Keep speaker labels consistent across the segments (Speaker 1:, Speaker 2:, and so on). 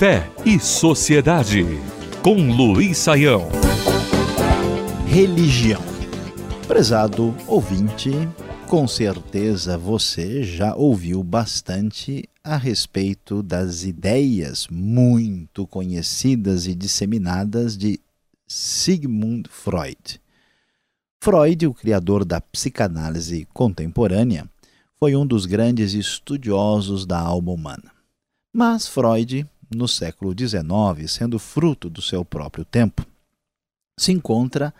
Speaker 1: Fé e Sociedade, com Luiz Saião.
Speaker 2: Religião. Prezado ouvinte, com certeza você já ouviu bastante a respeito das ideias muito conhecidas e disseminadas de Sigmund Freud. Freud, o criador da psicanálise contemporânea, foi um dos grandes estudiosos da alma humana. Mas Freud, no século XIX, sendo fruto do seu próprio tempo, se encontra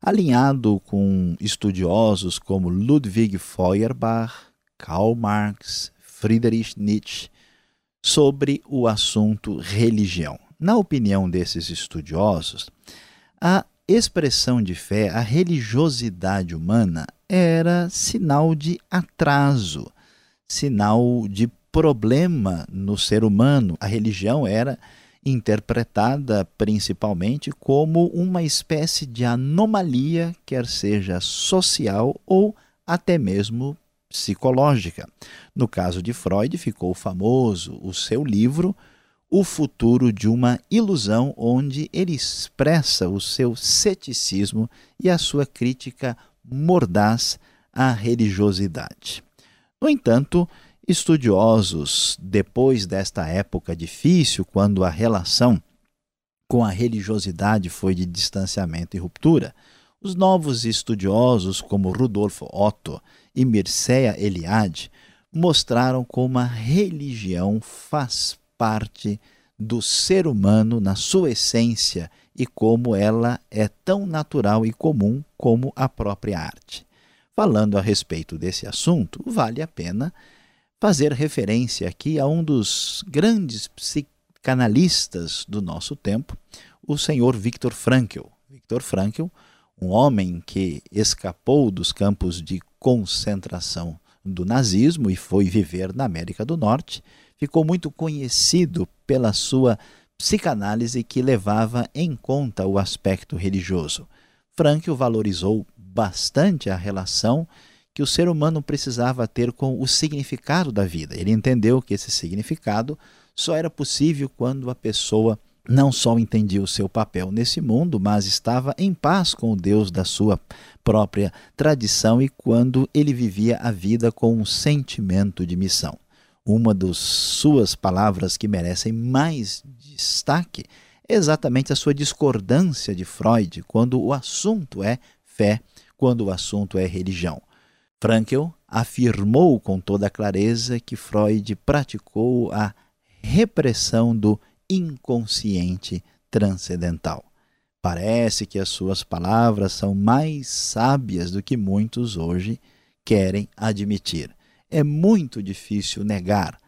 Speaker 2: alinhado com estudiosos como Ludwig Feuerbach, Karl Marx, Friedrich Nietzsche sobre o assunto religião. Na opinião desses estudiosos, a expressão de fé, a religiosidade humana, era sinal de atraso, sinal de problema no ser humano. A religião era interpretada principalmente como uma espécie de anomalia, quer seja social ou até mesmo psicológica. No caso de Freud, ficou famoso o seu livro O Futuro de uma Ilusão, onde ele expressa o seu ceticismo e a sua crítica mordaz à religiosidade. No entanto, estudiosos, depois desta época difícil, quando a relação com a religiosidade foi de distanciamento e ruptura, os novos estudiosos, como Rudolfo Otto e Mircea Eliade, mostraram como a religião faz parte do ser humano na sua essência e como ela é tão natural e comum como a própria arte. Falando a respeito desse assunto, vale a pena fazer referência aqui a um dos grandes psicanalistas do nosso tempo, o senhor Viktor Frankl. Viktor Frankl, um homem que escapou dos campos de concentração do nazismo e foi viver na América do Norte, ficou muito conhecido pela sua psicanálise que levava em conta o aspecto religioso. Frankl valorizou bastante a relação que o ser humano precisava ter com o significado da vida. Ele entendeu que esse significado só era possível quando a pessoa não só entendia o seu papel nesse mundo, mas estava em paz com o Deus da sua própria tradição e quando ele vivia a vida com um sentimento de missão. Uma das suas palavras que merecem mais destaque é exatamente a sua discordância de Freud quando o assunto é fé, quando o assunto é religião. Frankl afirmou com toda clareza que Freud praticou a repressão do inconsciente transcendental. Parece que as suas palavras são mais sábias do que muitos hoje querem admitir. É muito difícil negar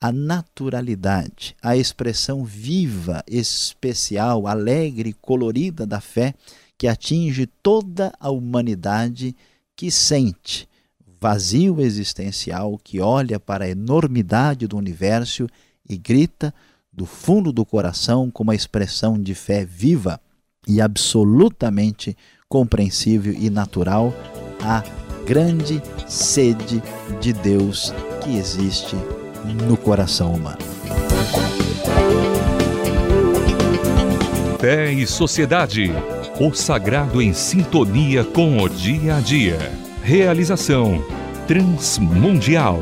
Speaker 2: a naturalidade, a expressão viva, especial, alegre colorida da fé que atinge toda a humanidade que sente vazio existencial que olha para a enormidade do universo e grita do fundo do coração com uma expressão de fé viva e absolutamente compreensível e natural a grande sede de Deus que existe no coração humano.
Speaker 1: Fé e Sociedade. O sagrado em sintonia com o dia a dia. Realização Transmundial.